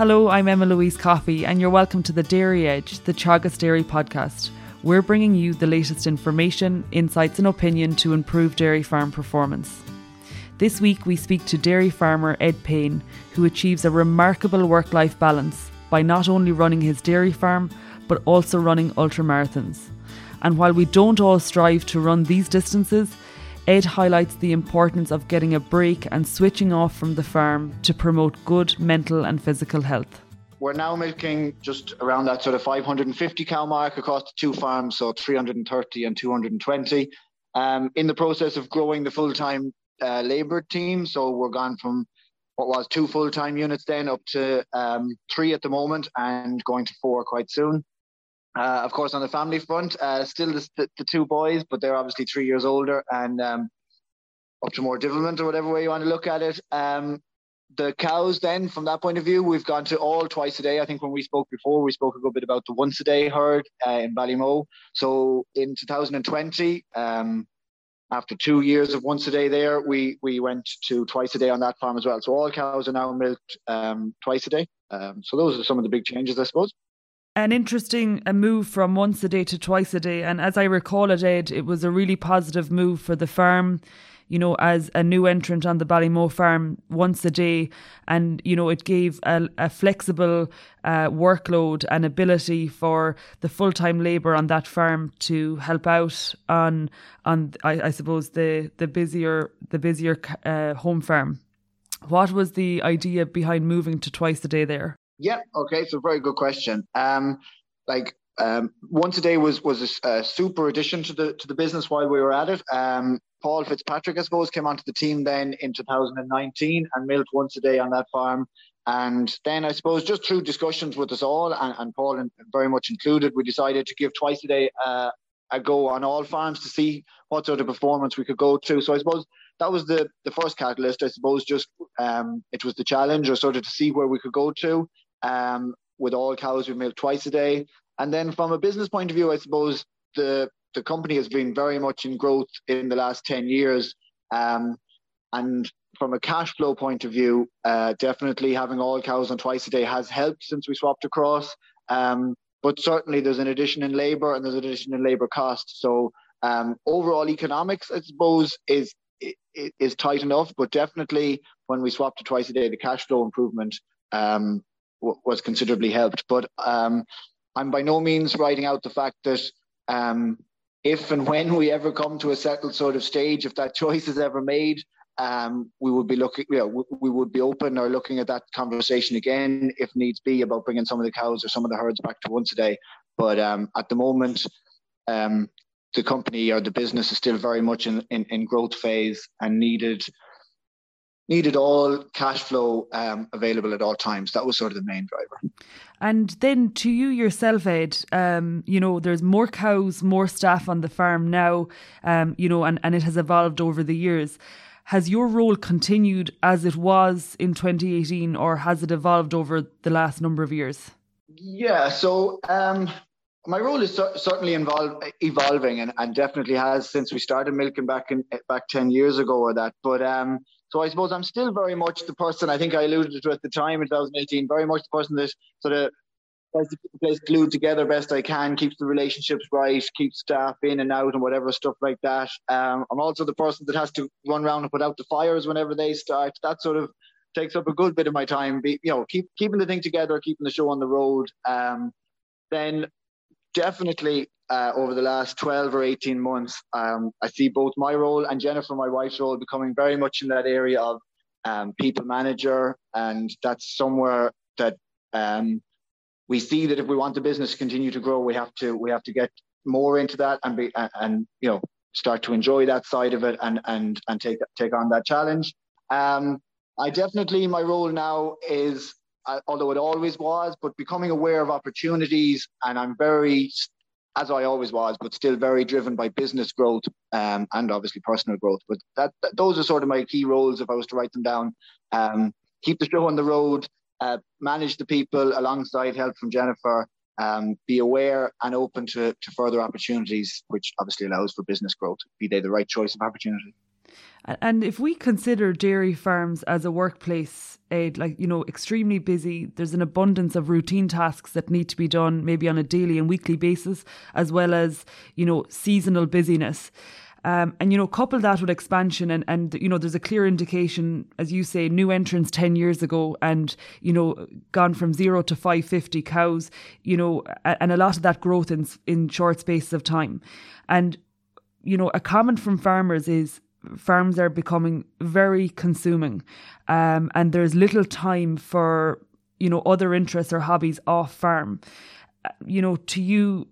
Hello, I'm Emma Louise Coffey, and you're welcome to the Dairy Edge, the Teagasc Dairy podcast. We're bringing you the latest information, insights, and opinion to improve dairy farm performance. This week, we speak to dairy farmer Ed Payne, who achieves a remarkable work life balance by not only running his dairy farm, but also running ultramarathons. And while we don't all strive to run these distances, Ed highlights the importance of getting a break and switching off from the farm to promote good mental and physical health. We're now milking just around that sort of 550 cow mark across the two farms, so 330 and 220. Um, in the process of growing the full time uh, labour team, so we're gone from what was two full time units then up to um, three at the moment and going to four quite soon. Uh, of course, on the family front, uh, still the, the, two boys, but they're obviously three years older and um, up to more development or whatever way you want to look at it. Um, the cows, then, from that point of view, we've gone to all twice a day. I think when we spoke before, we spoke a good bit about the once a day herd uh, in Ballymoe. So in 2020, um, after two years of once a day there, we we went to twice a day on that farm as well. So all cows are now milked um, twice a day. Um, so those are some of the big changes, I suppose an interesting a move from once a day to twice a day. And as I recall it, Ed, it was a really positive move for the farm, you know, as a new entrant on the Ballymoe farm once a day. And, you know, it gave a, a flexible uh, workload and ability for the full time labour on that farm to help out on, on I, I suppose, the, the busier, the busier uh, home farm. What was the idea behind moving to twice a day there? Yeah. Okay. So very good question. Um, like um, once a day was was a, a, super addition to the to the business while we were at it. Um, Paul Fitzpatrick, I suppose, came onto the team then in 2019 and milked once a day on that farm. And then I suppose just through discussions with us all, and, and Paul in, very much included, we decided to give twice a day uh, a go on all farms to see what sort of performance we could go to. So I suppose that was the the first catalyst. I suppose just um, it was the challenge, or sort of to see where we could go to. Um, with all cows, we milk twice a day. And then from a business point of view, I suppose the the company has been very much in growth in the last 10 years. Um, and from a cash flow point of view, uh, definitely having all cows on twice a day has helped since we swapped across. Um, but certainly there's an addition in labor and there's an addition in labor cost. So um, overall economics, I suppose, is is tight enough. But definitely when we swapped to twice a day, the cash flow improvement um, was considerably helped. But um, I'm by no means writing out the fact that um, if and when we ever come to a settled sort of stage, if that choice is ever made, um, we would be looking, you know, we would be open or looking at that conversation again if needs be about bringing some of the cows or some of the herds back to once a day. But um, at the moment, um, the company or the business is still very much in, in, in growth phase and needed needed all cash flow um, available at all times. That was sort of the main driver. And then to you yourself, Ed, um, you know, there's more cows, more staff on the farm now, um, you know, and, and it has evolved over the years. Has your role continued as it was in 2018 or has it evolved over the last number of years? Yeah, so um, my role is certainly involved, evolving and, and definitely has since we started milking back in back 10 years ago or that. But um, so I suppose I'm still very much the person I think I alluded to at the time in 2018, very much the person that sort of tries to keep the place glued together best I can, keeps the relationships right, keeps staff in and out and whatever stuff like that. Um, I'm also the person that has to run around and put out the fires whenever they start. That sort of takes up a good bit of my time. Be, you know, keep keeping the thing together, keeping the show on the road. Um, then definitely uh, over the last 12 or 18 months, um, I see both my role and Jennifer, my wife's role, becoming very much in that area of um, people manager. And that's somewhere that um, we see that if we want the business to continue to grow, we have to we have to get more into that and be and, and you know start to enjoy that side of it and and and take take on that challenge. Um, I definitely my role now is uh, although it always was, but becoming aware of opportunities, and I'm very as I always was, but still very driven by business growth um, and obviously personal growth. But that, that, those are sort of my key roles if I was to write them down. Um, keep the show on the road, uh, manage the people alongside help from Jennifer, um, be aware and open to, to further opportunities, which obviously allows for business growth, be they the right choice of opportunity. And if we consider dairy farms as a workplace, Ed, like, you know, extremely busy, there's an abundance of routine tasks that need to be done maybe on a daily and weekly basis, as well as, you know, seasonal busyness. Um, and you know, couple that with expansion, and and you know, there's a clear indication, as you say, new entrants ten years ago, and you know, gone from zero to five fifty cows. You know, and a lot of that growth in in short spaces of time, and you know, a comment from farmers is farms are becoming very consuming, um, and there's little time for you know other interests or hobbies off farm. Uh, you know, to you,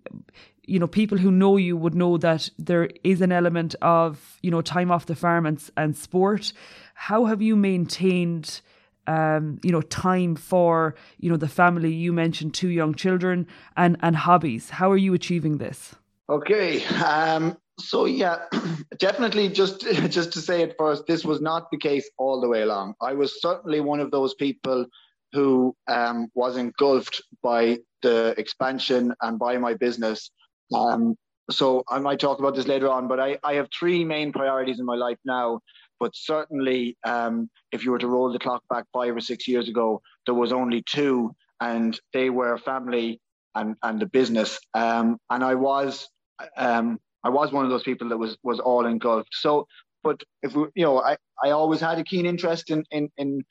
you know, people who know you would know that there is an element of, you know, time off the farm and, and sport. How have you maintained, um, you know, time for, you know, the family? You mentioned two young children and, and hobbies. How are you achieving this? Okay. Um, so yeah, definitely just, just to say it first, this was not the case all the way along. I was certainly one of those people who um, was engulfed by the expansion and by my business um, so I might talk about this later on, but I, I have three main priorities in my life now. But certainly, um, if you were to roll the clock back five or six years ago, there was only two, and they were family and and the business. Um, and I was um, I was one of those people that was was all engulfed. So, but if we, you know, I, I always had a keen interest in in in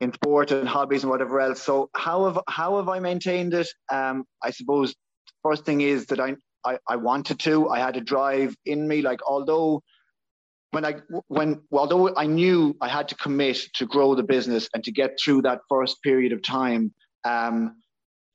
in sport and hobbies and whatever else. So how have how have I maintained it? Um, I suppose first thing is that I, I, I wanted to. I had a drive in me. Like although when I when although I knew I had to commit to grow the business and to get through that first period of time, um,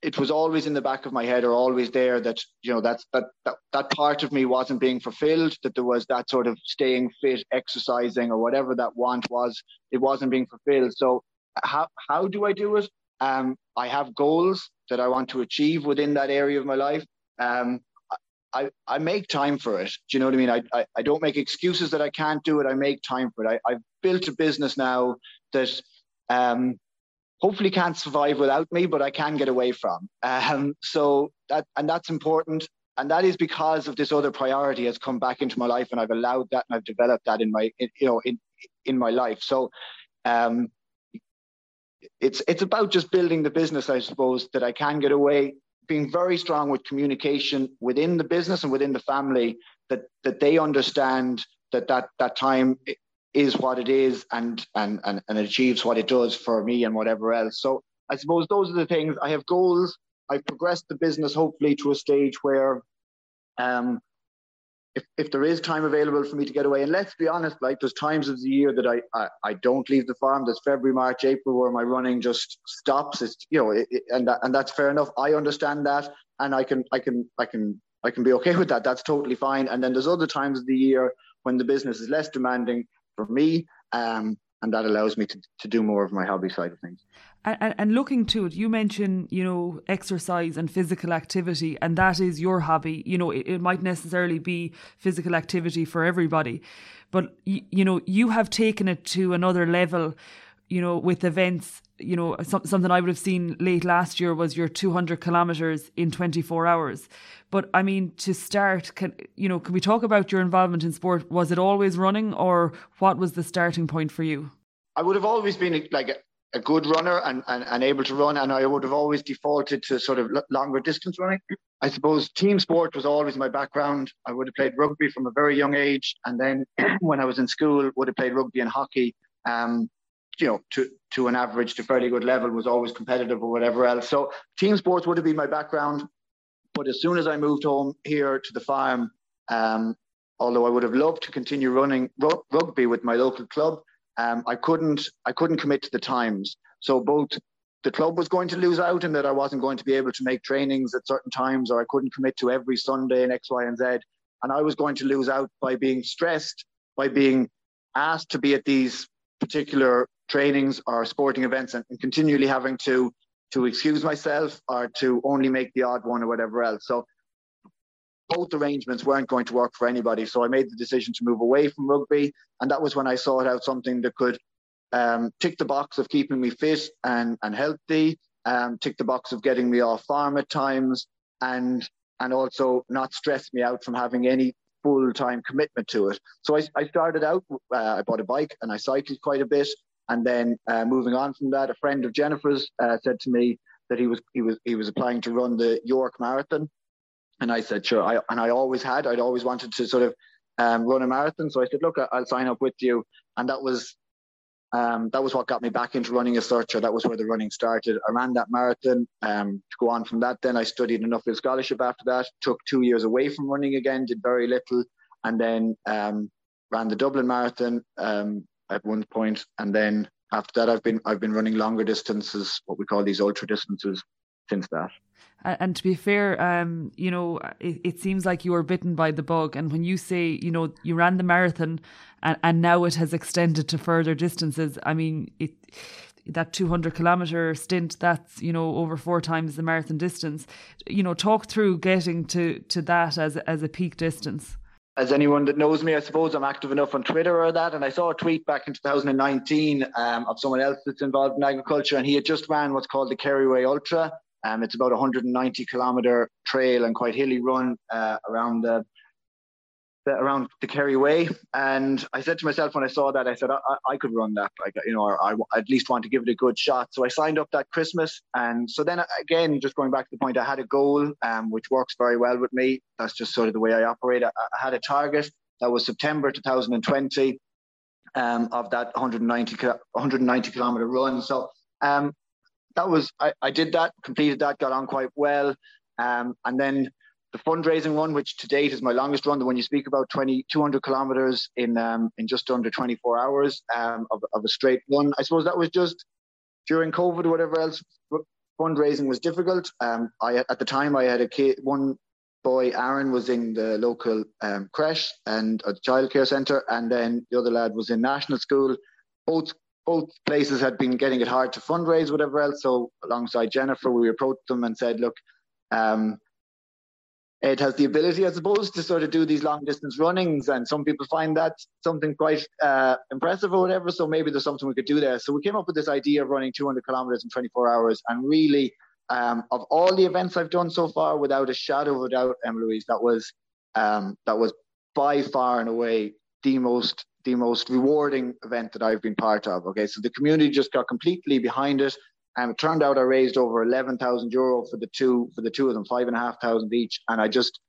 it was always in the back of my head or always there that you know that's that, that that part of me wasn't being fulfilled. That there was that sort of staying fit, exercising, or whatever that want was. It wasn't being fulfilled. So how how do I do it? Um, I have goals that I want to achieve within that area of my life. Um, I, I make time for it. Do you know what I mean? I, I, I don't make excuses that I can't do it. I make time for it. I, I've built a business now that um, hopefully can't survive without me, but I can get away from. Um, so that and that's important. And that is because of this other priority has come back into my life, and I've allowed that, and I've developed that in my, in, you know, in in my life. So, um, it's it's about just building the business, I suppose, that I can get away, being very strong with communication within the business and within the family, that that they understand that that that time is what it is and and and, and achieves what it does for me and whatever else. So I suppose those are the things. I have goals. I've progressed the business hopefully to a stage where um, if, if there is time available for me to get away, and let's be honest, like there's times of the year that I, I, I don't leave the farm. There's February, March, April where my running just stops. It's you know, it, it, and that, and that's fair enough. I understand that, and I can I can I can I can be okay with that. That's totally fine. And then there's other times of the year when the business is less demanding for me, um, and that allows me to, to do more of my hobby side of things. And, and, looking to it, you mentioned, you know, exercise and physical activity, and that is your hobby. You know, it, it might necessarily be physical activity for everybody, but, you know, you have taken it to another level, you know, with events. You know, some, something I would have seen late last year was your 200 kilometres in 24 hours. But I mean, to start, can, you know, can we talk about your involvement in sport? Was it always running, or what was the starting point for you? I would have always been like a good runner and, and, and able to run, and I would have always defaulted to sort of longer distance running. I suppose team sport was always my background. I would have played rugby from a very young age, and then when I was in school, would have played rugby and hockey. Um, you know, to to an average to fairly good level, was always competitive or whatever else. So team sports would have been my background. But as soon as I moved home here to the farm, um, although I would have loved to continue running rugby with my local club, um, I couldn't I couldn't commit to the times. So both the club was going to lose out and that I wasn't going to be able to make trainings at certain times or I couldn't commit to every Sunday in X, Y, and Z. And I was going to lose out by being stressed, by being asked to be at these particular trainings or sporting events and, and continually having to to excuse myself or to only make the odd one or whatever else. So both arrangements weren't going to work for anybody. So I made the decision to move away from rugby. And that was when I sought out something that could um, tick the box of keeping me fit and, and healthy, um, tick the box of getting me off farm at times, and and also not stress me out from having any full time commitment to it. So I, I started out, uh, I bought a bike and I cycled quite a bit. And then uh, moving on from that, a friend of Jennifer's uh, said to me that he was he was he was applying to run the York Marathon, and I said sure. I and I always had I'd always wanted to sort of um, run a marathon, so I said look I'll sign up with you, and that was um, that was what got me back into running as such, or that was where the running started. I ran that marathon. Um, to go on from that, then I studied an Nuffield scholarship after that. Took two years away from running again, did very little, and then um, ran the Dublin Marathon um, at one point, and then after that, I've been I've been running longer distances, what we call these ultra distances, since that. And to be fair, um, you know, it, it, seems like you were bitten by the bug. And when you say, you know, you ran the marathon and, and now it has extended to further distances, I mean, it that 200 kilometer stint that's you know over four times the marathon distance you know talk through getting to to that as as a peak distance as anyone that knows me, I suppose I'm active enough on Twitter or that. And I saw a tweet back in 2019 um, of someone else that's involved in agriculture, and he had just ran what's called the Kerryway Ultra. Um, it's about a 190 kilometer trail and quite hilly run uh, around the around the Kerry Way. And I said to myself when I saw that, I said, I, I could run that. Like, you know, or I, at least want to give it a good shot. So I signed up that Christmas. And so then again, just going back to the point, I had a goal, um, which works very well with me. That's just sort of the way I operate. I, I had a target that was September 2020 um, of that 190, 190 kilometer run. So um, that was, I, I did that, completed that, got on quite well. Um, and then the fundraising one, which to date is my longest run, the one you speak about, 20, 200 kilometers in um, in just under 24 hours um, of, of a straight run. I suppose that was just during COVID or whatever else. Fundraising was difficult. Um, I at the time I had a kid, one boy, Aaron, was in the local um, creche and a childcare centre, and then the other lad was in national school. Both both places had been getting it hard to fundraise, whatever else. So alongside Jennifer, we approached them and said, look. Um, it has the ability, I suppose, to sort of do these long distance runnings, and some people find that something quite uh, impressive or whatever. So maybe there's something we could do there. So we came up with this idea of running 200 kilometers in 24 hours, and really, um, of all the events I've done so far, without a shadow of a doubt, Emma Louise, that was um, that was by far and away the most the most rewarding event that I've been part of. Okay, so the community just got completely behind it. And it turned out I raised over eleven thousand euro for the two for the two of them, five and a half thousand each, and I just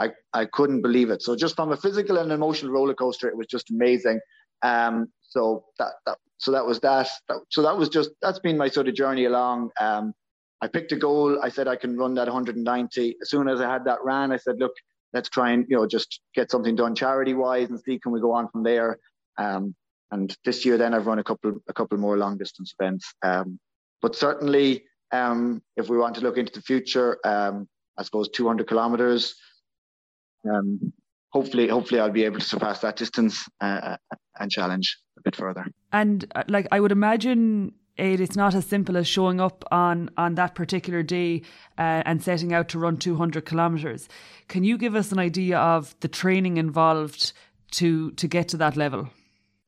I I couldn't believe it. So just from a physical and emotional roller coaster, it was just amazing. Um, so that, that so that was that. that. So that was just that's been my sort of journey along. Um, I picked a goal. I said I can run that 190. As soon as I had that ran, I said, look, let's try and you know just get something done charity wise and see can we go on from there. Um, and this year, then I've run a couple a couple more long distance events. Um, but certainly, um, if we want to look into the future, um, I suppose 200 kilometers. Um, hopefully, hopefully, I'll be able to surpass that distance uh, and challenge a bit further. And uh, like I would imagine, it, it's not as simple as showing up on on that particular day uh, and setting out to run 200 kilometers. Can you give us an idea of the training involved to to get to that level?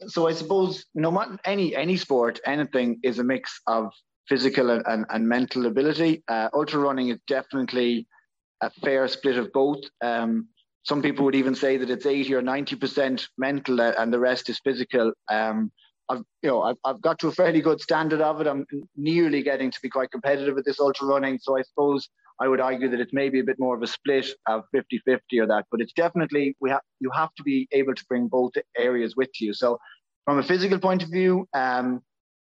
So I suppose no matter any any sport, anything is a mix of physical and, and, and mental ability. Uh, ultra running is definitely a fair split of both. Um, some people would even say that it's 80 or 90% mental and the rest is physical. Um, I've, you know, I've, I've got to a fairly good standard of it. I'm nearly getting to be quite competitive with this ultra running. So I suppose I would argue that it's maybe a bit more of a split of 50 50 or that, but it's definitely, we have, you have to be able to bring both areas with you. So from a physical point of view, um,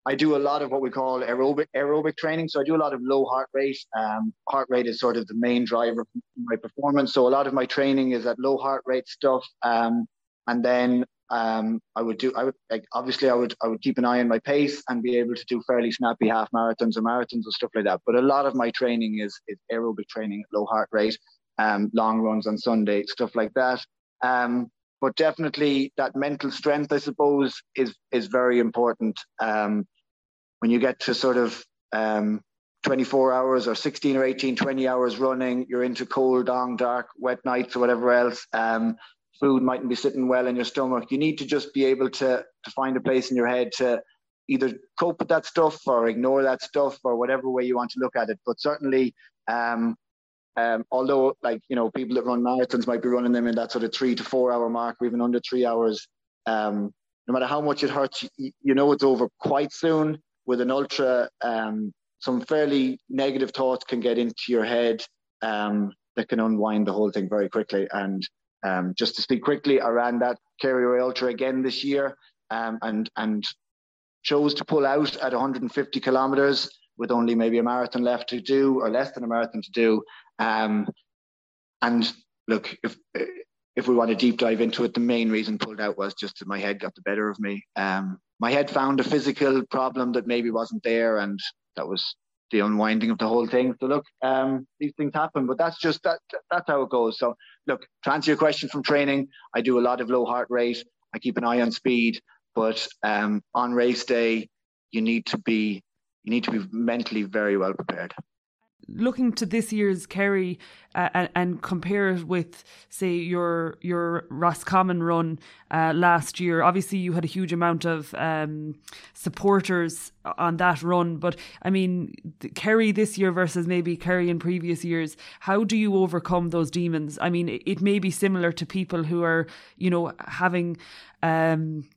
I do a lot of what we call aerobic aerobic training. So I do a lot of low heart rate. Um, heart rate is sort of the main driver of my performance. So a lot of my training is at low heart rate stuff. Um, and then um, I would do I would like obviously I would I would keep an eye on my pace and be able to do fairly snappy half marathons or marathons or stuff like that. But a lot of my training is is aerobic training at low heart rate, um, long runs on Sunday, stuff like that. Um, but definitely that mental strength, I suppose, is is very important. Um, when you get to sort of um, 24 hours or 16 or 18, 20 hours running, you're into cold, long, dark, wet nights or whatever else. Um, food mightn't be sitting well in your stomach. You need to just be able to to find a place in your head to either cope with that stuff or ignore that stuff or whatever way you want to look at it. But certainly, um, um, although like you know people that run marathons might be running them in that sort of three to four hour mark or even under three hours. Um, no matter how much it hurts you, you, know it's over quite soon with an ultra um, some fairly negative thoughts can get into your head um, that can unwind the whole thing very quickly. And um, just to speak quickly, I ran that Kerry Ultra again this year um, and and chose to pull out at 150 kilometers with only maybe a marathon left to do or less than a marathon to do. Um, and look, if if we want to deep dive into it, the main reason pulled out was just that my head got the better of me. Um, my head found a physical problem that maybe wasn't there, and that was the unwinding of the whole thing. So look, um, these things happen, but that's just that. That's how it goes. So look, to answer your question from training, I do a lot of low heart rate. I keep an eye on speed, but um, on race day, you need to be you need to be mentally very well prepared looking to this year's Kerry uh, and, and, compare it with, say, your your Roscommon run uh, last year, obviously you had a huge amount of um, supporters on that run. But I mean, Kerry this year versus maybe Kerry in previous years, how do you overcome those demons? I mean, it, it may be similar to people who are, you know, having. Um,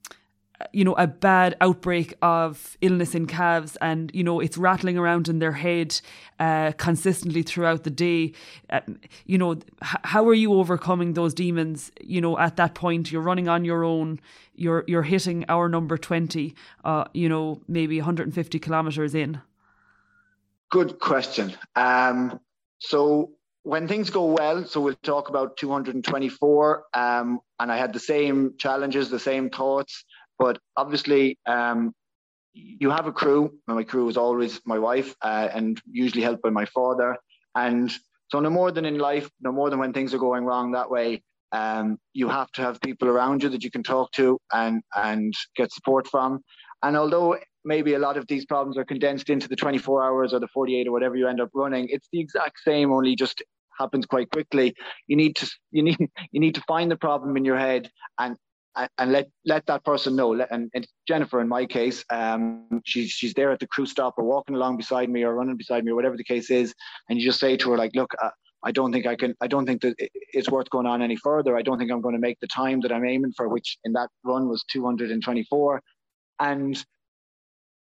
you know, a bad outbreak of illness in calves and, you know, it's rattling around in their head uh, consistently throughout the day. Uh, you know, h- how are you overcoming those demons? You know, at that point, you're running on your own, you're, you're hitting hour number 20, uh, you know, maybe 150 kilometers in. Good question. Um, so when things go well, so we'll talk about 224, um, and I had the same challenges, the same thoughts. But obviously, um, you have a crew. And my crew is always my wife, uh, and usually helped by my father. And so, no more than in life, no more than when things are going wrong that way, um, you have to have people around you that you can talk to and and get support from. And although maybe a lot of these problems are condensed into the 24 hours or the 48 or whatever you end up running, it's the exact same, only just happens quite quickly. You need to you need you need to find the problem in your head and and let let that person know. And, and Jennifer, in my case, um, she's she's there at the crew stop or walking along beside me or running beside me or whatever the case is, and you just say to her like, "Look, uh, I don't think I can. I don't think that it's worth going on any further. I don't think I'm going to make the time that I'm aiming for, which in that run was 224, and."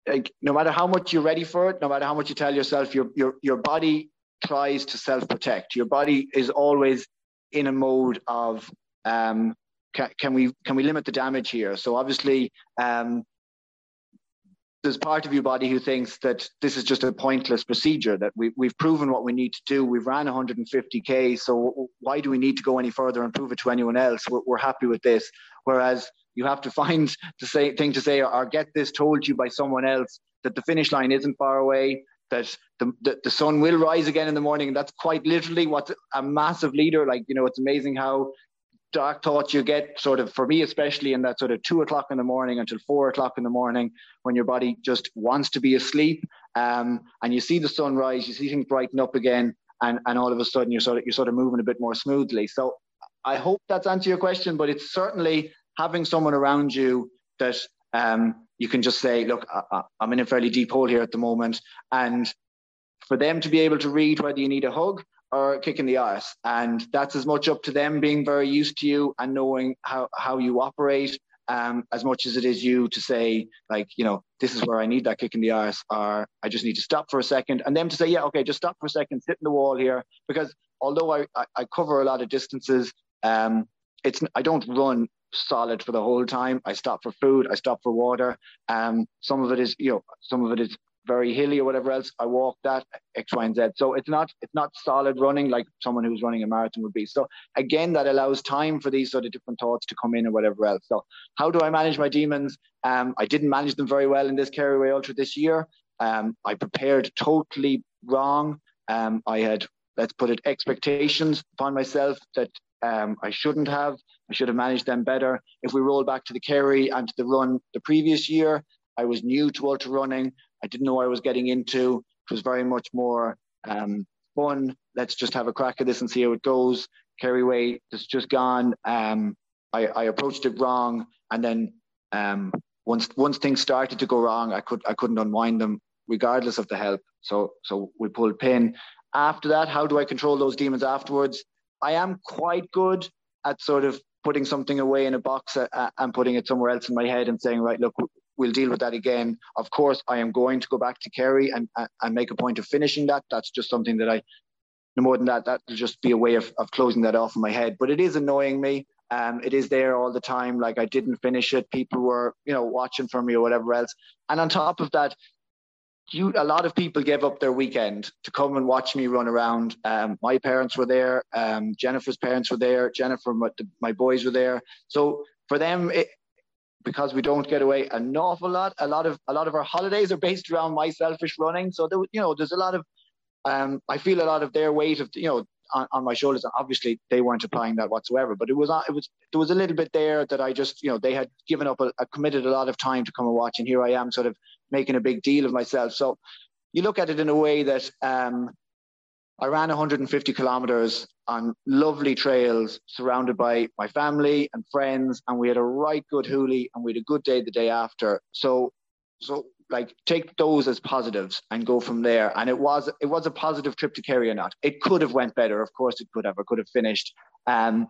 Like no matter how much you're ready for it, no matter how much you tell yourself, your your your body tries to self protect. Your body is always in a mode of um, can, we can we limit the damage here? So obviously, um, there's part of your body who thinks that this is just a pointless procedure that we, we've proven what we need to do. We've ran 150k so why do we need to go any further and prove it to anyone else? We're, we're happy with this. Whereas you have to find the say, thing to say or, or, get this told to you by someone else that the finish line isn't far away that the, the, the sun will rise again in the morning. And that's quite literally what a massive leader like you know it's amazing how dark thoughts you get sort of for me especially in that sort of two o'clock in the morning until four o'clock in the morning when your body just wants to be asleep um, and you see the sunrise you see things brighten up again and, and all of a sudden you're sort of you're sort of moving a bit more smoothly. So i hope that's answered your question but it's certainly having someone around you that um, you can just say look I, i'm in a fairly deep hole here at the moment and for them to be able to read whether you need a hug or kicking the ass. And that's as much up to them being very used to you and knowing how, how you operate um, as much as it is you to say, like, you know, this is where I need that kick in the arse, or I just need to stop for a second. And them to say, yeah, okay, just stop for a second, sit in the wall here. Because although I, I, I cover a lot of distances, um, it's I don't run solid for the whole time. I stop for food, I stop for water. Um, some of it is, you know, some of it is very hilly or whatever else, I walk that X, Y, and Z. So it's not it's not solid running like someone who's running a marathon would be. So again, that allows time for these sort of different thoughts to come in or whatever else. So how do I manage my demons? Um, I didn't manage them very well in this Kerry Ultra this year. Um, I prepared totally wrong. Um, I had let's put it expectations upon myself that um, I shouldn't have. I should have managed them better. If we roll back to the Kerry and to the run the previous year, I was new to ultra running. I didn't know I was getting into. It was very much more um, fun. Let's just have a crack at this and see how it goes. Kerry it's just gone. Um, I, I, approached it wrong, and then um, once once things started to go wrong, I could I couldn't unwind them regardless of the help. So so we pulled pin, after that, how do I control those demons afterwards? I am quite good at sort of putting something away in a box uh, and putting it somewhere else in my head and saying, right, look, we'll deal with that again. Of course, I am going to go back to Kerry and, and make a point of finishing that. That's just something that I, no more than that, that will just be a way of, of closing that off in my head. But it is annoying me. Um, it is there all the time. Like I didn't finish it. People were, you know, watching for me or whatever else. And on top of that, you a lot of people gave up their weekend to come and watch me run around. Um, my parents were there. Um, Jennifer's parents were there. Jennifer, my, my boys were there. So for them, it, because we don't get away an awful lot, a lot of a lot of our holidays are based around my selfish running. So there, you know, there's a lot of um, I feel a lot of their weight of you know on, on, my shoulders. And obviously, they weren't applying that whatsoever. But it was it was there was a little bit there that I just you know they had given up a, a committed a lot of time to come and watch, and here I am, sort of making a big deal of myself. So you look at it in a way that um, I ran 150 kilometers on lovely trails surrounded by my family and friends, and we had a right good hoolie and we had a good day the day after. So, so like take those as positives and go from there. And it was it was a positive trip to Kerry or not. It could have went better, of course it could have. I could have finished. Um,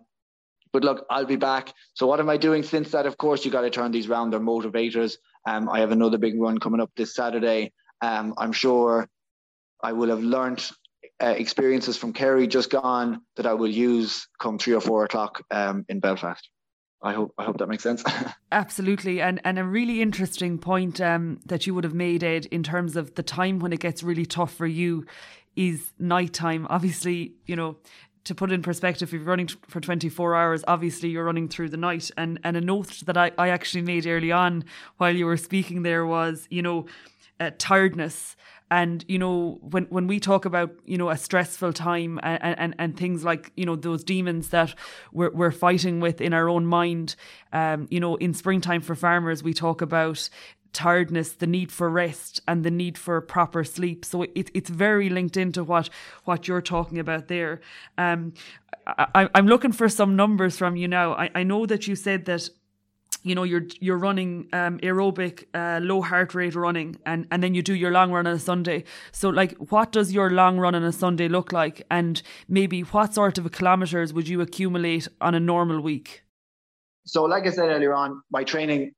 but look, I'll be back. So what am I doing since that? Of course, you got to turn these round. They're motivators. Um, I have another big run coming up this Saturday. Um, I'm sure I will have learned uh, experiences from Kerry just gone that I will use come three or four o'clock um, in Belfast. I hope I hope that makes sense. Absolutely, and and a really interesting point um, that you would have made, Ed, in terms of the time when it gets really tough for you, is nighttime. Obviously, you know. To put in perspective, if you're running for 24 hours, obviously you're running through the night. And and a note that I, I actually made early on while you were speaking there was, you know, uh, tiredness and you know when when we talk about you know a stressful time and and, and things like you know those demons that we're, we're fighting with in our own mind um you know in springtime for farmers we talk about tiredness, the need for rest, and the need for proper sleep. So it, it's very linked into what what you're talking about there. Um, I, I'm looking for some numbers from you now. I, I know that you said that you know you're you're running um, aerobic uh, low heart rate running and and then you do your long run on a sunday. So like what does your long run on a sunday look like? And maybe what sort of kilometers would you accumulate on a normal week? So like i said earlier on my training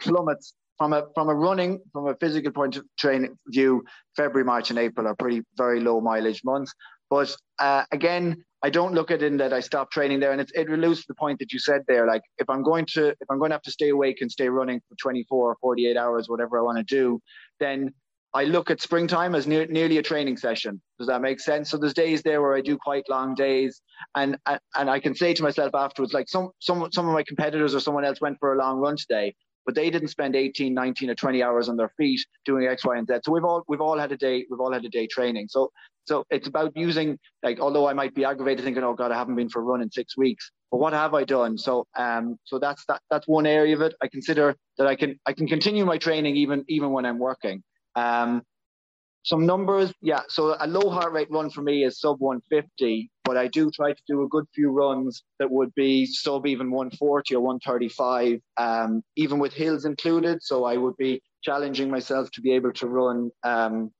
plummets from a from a running from a physical point of training view february march and april are pretty very low mileage months but uh, again I don't look at it in that I stop training there. And it, it to the point that you said there. Like if I'm going to if I'm going to have to stay awake and stay running for 24 or 48 hours, whatever I want to do, then I look at springtime as nearly a training session. Does that make sense? So there's days there where I do quite long days, and and and I can say to myself afterwards, like some some some of my competitors or someone else went for a long run today, but they didn't spend 18, 19, or 20 hours on their feet doing X, Y, and Z. So we've all we've all had a day we've all had a day training. So so it's about using like although I might be aggravated thinking, oh God, I haven't been for a run in six weeks. But what have I done? So um so that's that that's one area of it. I consider that I can I can continue my training even even when I'm working. Um some numbers, yeah. So a low heart rate run for me is sub 150, but I do try to do a good few runs that would be sub even 140 or 135, um, even with hills included. So I would be challenging myself to be able to run um,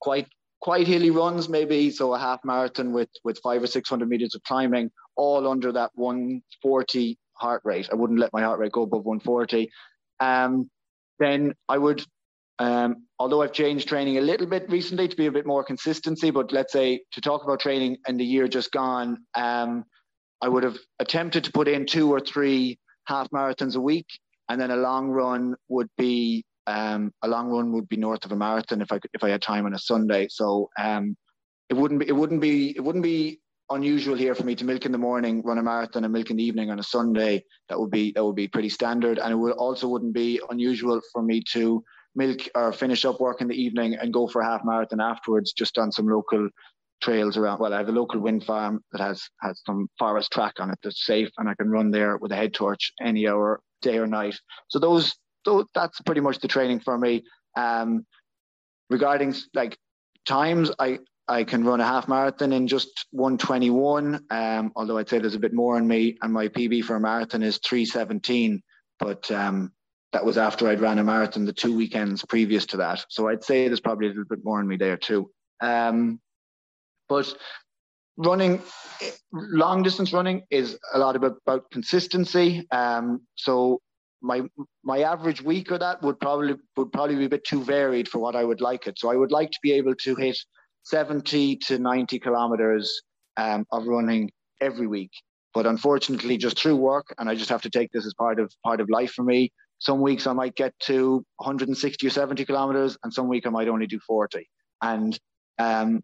quite quite hilly runs, maybe so a half marathon with with five or six hundred meters of climbing, all under that 140 heart rate. I wouldn't let my heart rate go above 140. Um, then I would um, although I've changed training a little bit recently to be a bit more consistency, but let's say to talk about training in the year just gone, um, I would have attempted to put in two or three half marathons a week, and then a long run would be um, a long run would be north of a marathon if I if I had time on a Sunday. So um, it wouldn't be it wouldn't be it wouldn't be unusual here for me to milk in the morning, run a marathon, and milk in the evening on a Sunday. That would be that would be pretty standard, and it would also wouldn't be unusual for me to milk or finish up work in the evening and go for a half marathon afterwards, just on some local trails around. Well, I have a local wind farm that has has some forest track on it that's safe, and I can run there with a head torch any hour, day or night. So those, those that's pretty much the training for me. Um, regarding like times, I I can run a half marathon in just 121. Um, although I'd say there's a bit more in me, and my PB for a marathon is 317. But um, that was after I'd ran a marathon the two weekends previous to that. So I'd say there's probably a little bit more in me there too. Um, But running, long distance running is a lot about, about consistency. Um, so my my average week of that would probably would probably be a bit too varied for what I would like it. So I would like to be able to hit 70 to 90 kilometers um, of running every week. But unfortunately, just through work, and I just have to take this as part of part of life for me. Some weeks I might get to 160 or 70 kilometers, and some week I might only do 40. And um,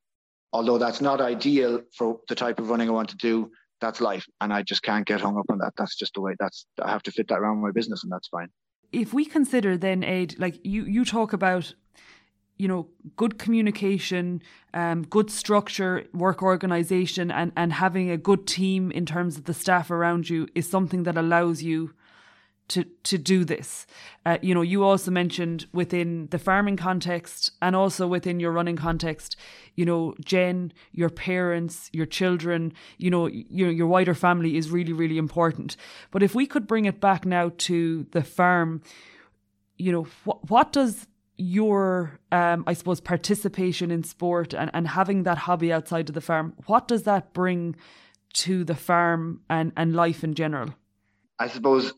although that's not ideal for the type of running I want to do, that's life, and I just can't get hung up on that. That's just the way. That's I have to fit that around my business, and that's fine. If we consider then, Ed, like you you talk about you know good communication um, good structure work organization and and having a good team in terms of the staff around you is something that allows you to to do this. Uh, you know, you also mentioned within the farming context and also within your running context. You know, Jen, your parents, your children, you know, your your wider family is really really important. But if we could bring it back now to the farm, you know, what what does your um, I suppose participation in sport and, and having that hobby outside of the farm, what does that bring to the farm and, and life in general? I suppose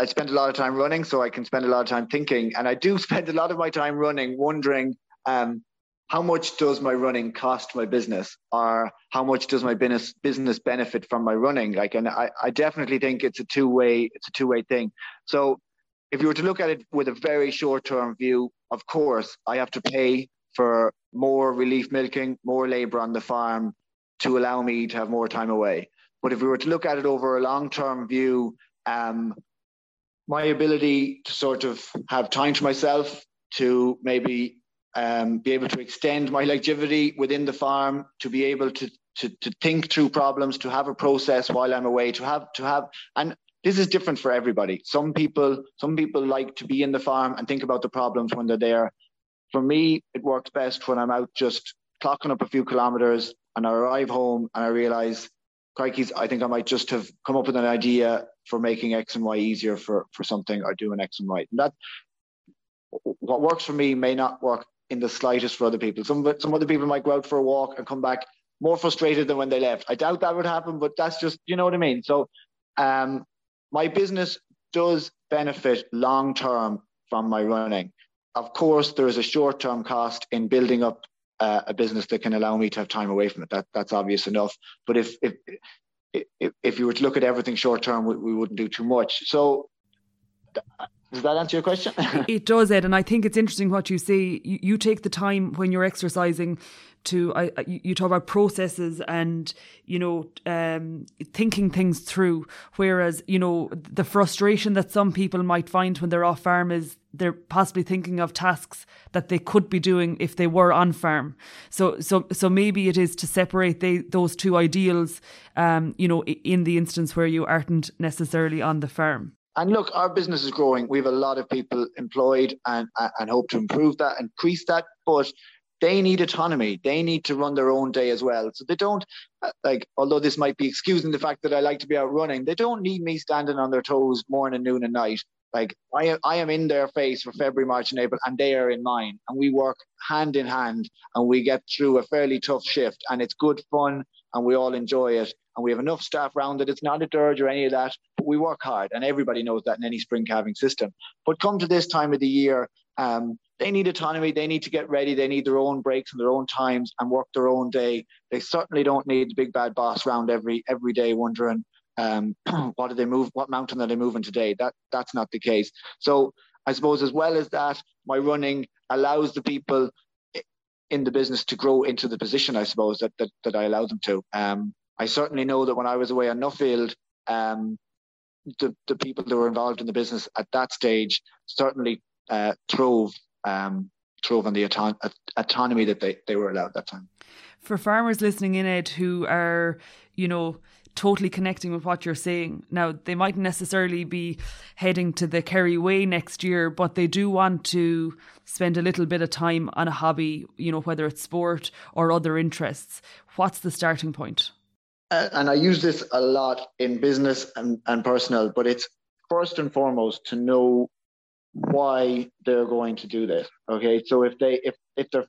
I spend a lot of time running, so I can spend a lot of time thinking. And I do spend a lot of my time running, wondering um, how much does my running cost my business, or how much does my business business benefit from my running? Like, and I, I definitely think it's a two way it's a two way thing. So, if you were to look at it with a very short term view, of course, I have to pay for more relief milking, more labor on the farm to allow me to have more time away. But if we were to look at it over a long term view, um, my ability to sort of have time to myself to maybe um, be able to extend my longevity within the farm, to be able to, to to think through problems, to have a process while I'm away, to have to have and this is different for everybody. Some people some people like to be in the farm and think about the problems when they're there. For me, it works best when I'm out just clocking up a few kilometers and I arrive home and I realize crikey, I think I might just have come up with an idea for making X and Y easier for, for something or doing X and Y. And that what works for me may not work in the slightest for other people. Some some other people might go out for a walk and come back more frustrated than when they left. I doubt that would happen, but that's just you know what I mean. So um, my business does benefit long term from my running. Of course, there is a short term cost in building up uh, a business that can allow me to have time away from it. That that's obvious enough. But if if if, if you were to look at everything short term, we, we wouldn't do too much. So does that answer your question? it does, Ed. And I think it's interesting what you say. You, you take the time when you're exercising to, you talk about processes and, you know, um, thinking things through. Whereas, you know, the frustration that some people might find when they're off farm is they're possibly thinking of tasks that they could be doing if they were on farm. So, so, so maybe it is to separate those two ideals, um, you know, in the instance where you aren't necessarily on the farm. And look, our business is growing. We have a lot of people employed and, and hope to improve that, increase that. But they need autonomy. They need to run their own day as well. So they don't uh, like, although this might be excusing the fact that I like to be out running, they don't need me standing on their toes morning, noon, and night. Like I am, I am in their face for February, March, and April, and they are in mine, and we work hand in hand, and we get through a fairly tough shift, and it's good fun, and we all enjoy it and we have enough staff around that It's not a dirge or any of that, but we work hard, and everybody knows that in any spring calving system. But come to this time of the year, um, they need autonomy. They need to get ready. They need their own breaks and their own times and work their own day. They certainly don't need the big bad boss around every every day wondering um, what do they move, what mountain are they moving today. That that's not the case. So I suppose as well as that, my running allows the people in the business to grow into the position. I suppose that that, that I allow them to. Um, I certainly know that when I was away on Nuffield, um, the, the people that were involved in the business at that stage certainly uh, throve um, throve on the auton- autonomy that they, they were allowed at that time. For farmers listening in, Ed, who are, you know, totally connecting with what you're saying. Now, they mightn't necessarily be heading to the Kerry Way next year, but they do want to spend a little bit of time on a hobby, you know, whether it's sport or other interests. What's the starting point? Uh, and I use this a lot in business and, and personal, but it's first and foremost to know why they're going to do this. Okay. So if they if if they're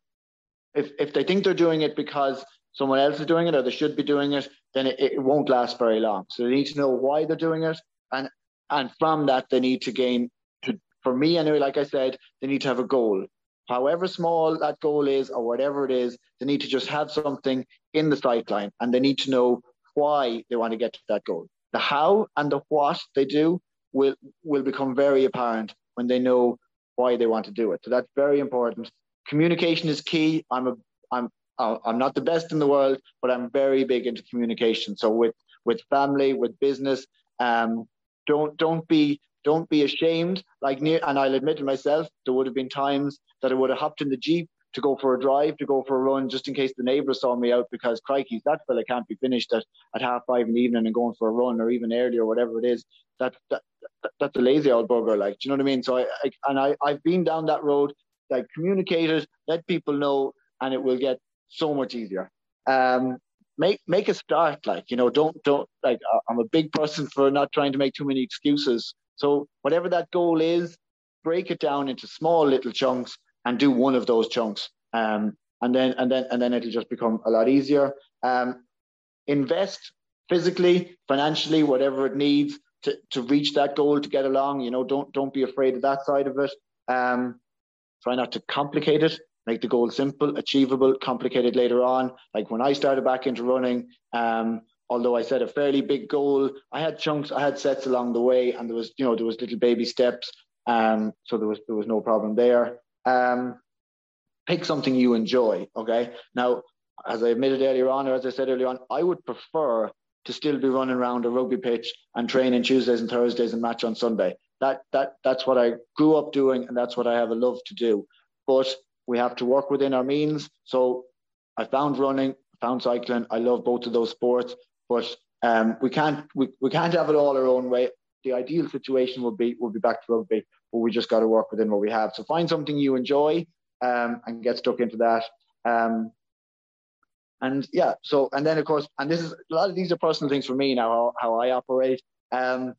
if if they think they're doing it because someone else is doing it or they should be doing it, then it, it won't last very long. So they need to know why they're doing it, and and from that they need to gain. To for me anyway, like I said, they need to have a goal. However small that goal is, or whatever it is, they need to just have something in the sight line, and they need to know why they want to get to that goal. The how and the what they do will will become very apparent when they know why they want to do it. So that's very important. Communication is key. I'm a I'm I'm not the best in the world, but I'm very big into communication. So with with family, with business, um, don't don't be don't be ashamed. Like near, and I'll admit to myself, there would have been times that I would have hopped in the jeep to go for a drive, to go for a run, just in case the neighbours saw me out because crikey, that fella can't be finished at, at half five in the evening and going for a run or even earlier whatever it is. That, that, that that's a lazy old bugger, like, do you know what I mean? So I, I and I, I've been down that road, like communicate it, let people know, and it will get so much easier. Um, make make a start, like, you know, don't don't like I'm a big person for not trying to make too many excuses. So whatever that goal is, break it down into small little chunks and do one of those chunks. Um, and then and then and then it'll just become a lot easier. Um, invest physically, financially, whatever it needs to, to reach that goal to get along. You know, don't don't be afraid of that side of it. Um, try not to complicate it. Make the goal simple, achievable, complicated later on. Like when I started back into running, um, although I set a fairly big goal, I had chunks, I had sets along the way, and there was, you know, there was little baby steps. Um, so there was there was no problem there. Um, pick something you enjoy. Okay. Now, as I admitted earlier on, or as I said earlier on, I would prefer to still be running around a rugby pitch and training Tuesdays and Thursdays and match on Sunday. That that that's what I grew up doing, and that's what I have a love to do. But we have to work within our means. So I found running, found cycling. I love both of those sports, but um, we can't we, we can't have it all our own way. The ideal situation would be would be back to rugby, but we just got to work within what we have. So find something you enjoy um, and get stuck into that. Um, and yeah, so and then of course, and this is a lot of these are personal things for me now how, how I operate. Um,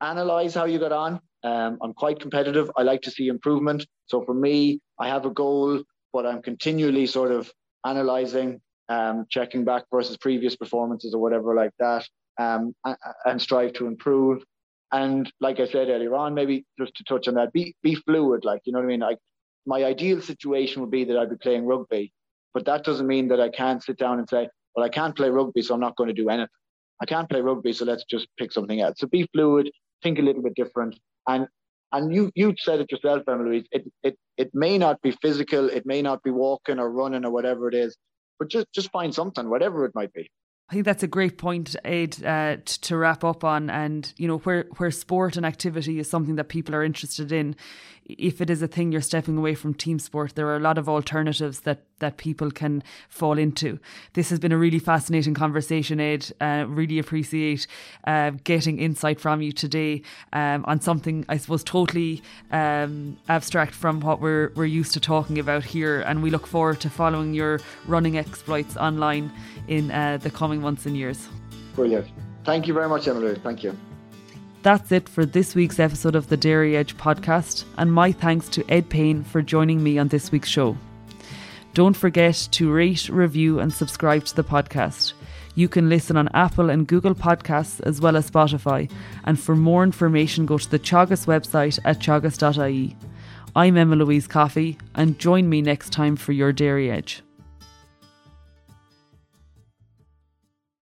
analyze how you got on. Um, I'm quite competitive. I like to see improvement. So for me, I have a goal, but I'm continually sort of analyzing, um, checking back versus previous performances or whatever like that, um, and, strive to improve. And like I said earlier on, maybe just to touch on that, be be fluid. Like you know what I mean. Like my ideal situation would be that I'd be playing rugby, but that doesn't mean that I can't sit down and say, well, I can't play rugby, so I'm not going to do anything. I can't play rugby, so let's just pick something else. So be fluid, think a little bit different, and and you you said it yourself, Emily. It it it may not be physical, it may not be walking or running or whatever it is, but just just find something, whatever it might be. I think that's a great point, Ed, uh, t- to wrap up on. And you know, where where sport and activity is something that people are interested in, if it is a thing you're stepping away from team sport, there are a lot of alternatives that that people can fall into. This has been a really fascinating conversation, Ed. Uh, really appreciate uh, getting insight from you today um, on something I suppose totally um, abstract from what we're we're used to talking about here. And we look forward to following your running exploits online in uh, the coming months and years. Brilliant. Thank you very much, Emily. Thank you. That's it for this week's episode of the Dairy Edge podcast, and my thanks to Ed Payne for joining me on this week's show. Don't forget to rate, review, and subscribe to the podcast. You can listen on Apple and Google Podcasts as well as Spotify. And for more information, go to the Teagasc website at teagasc.ie. I'm Emma Louise Coffey, and join me next time for your Dairy Edge.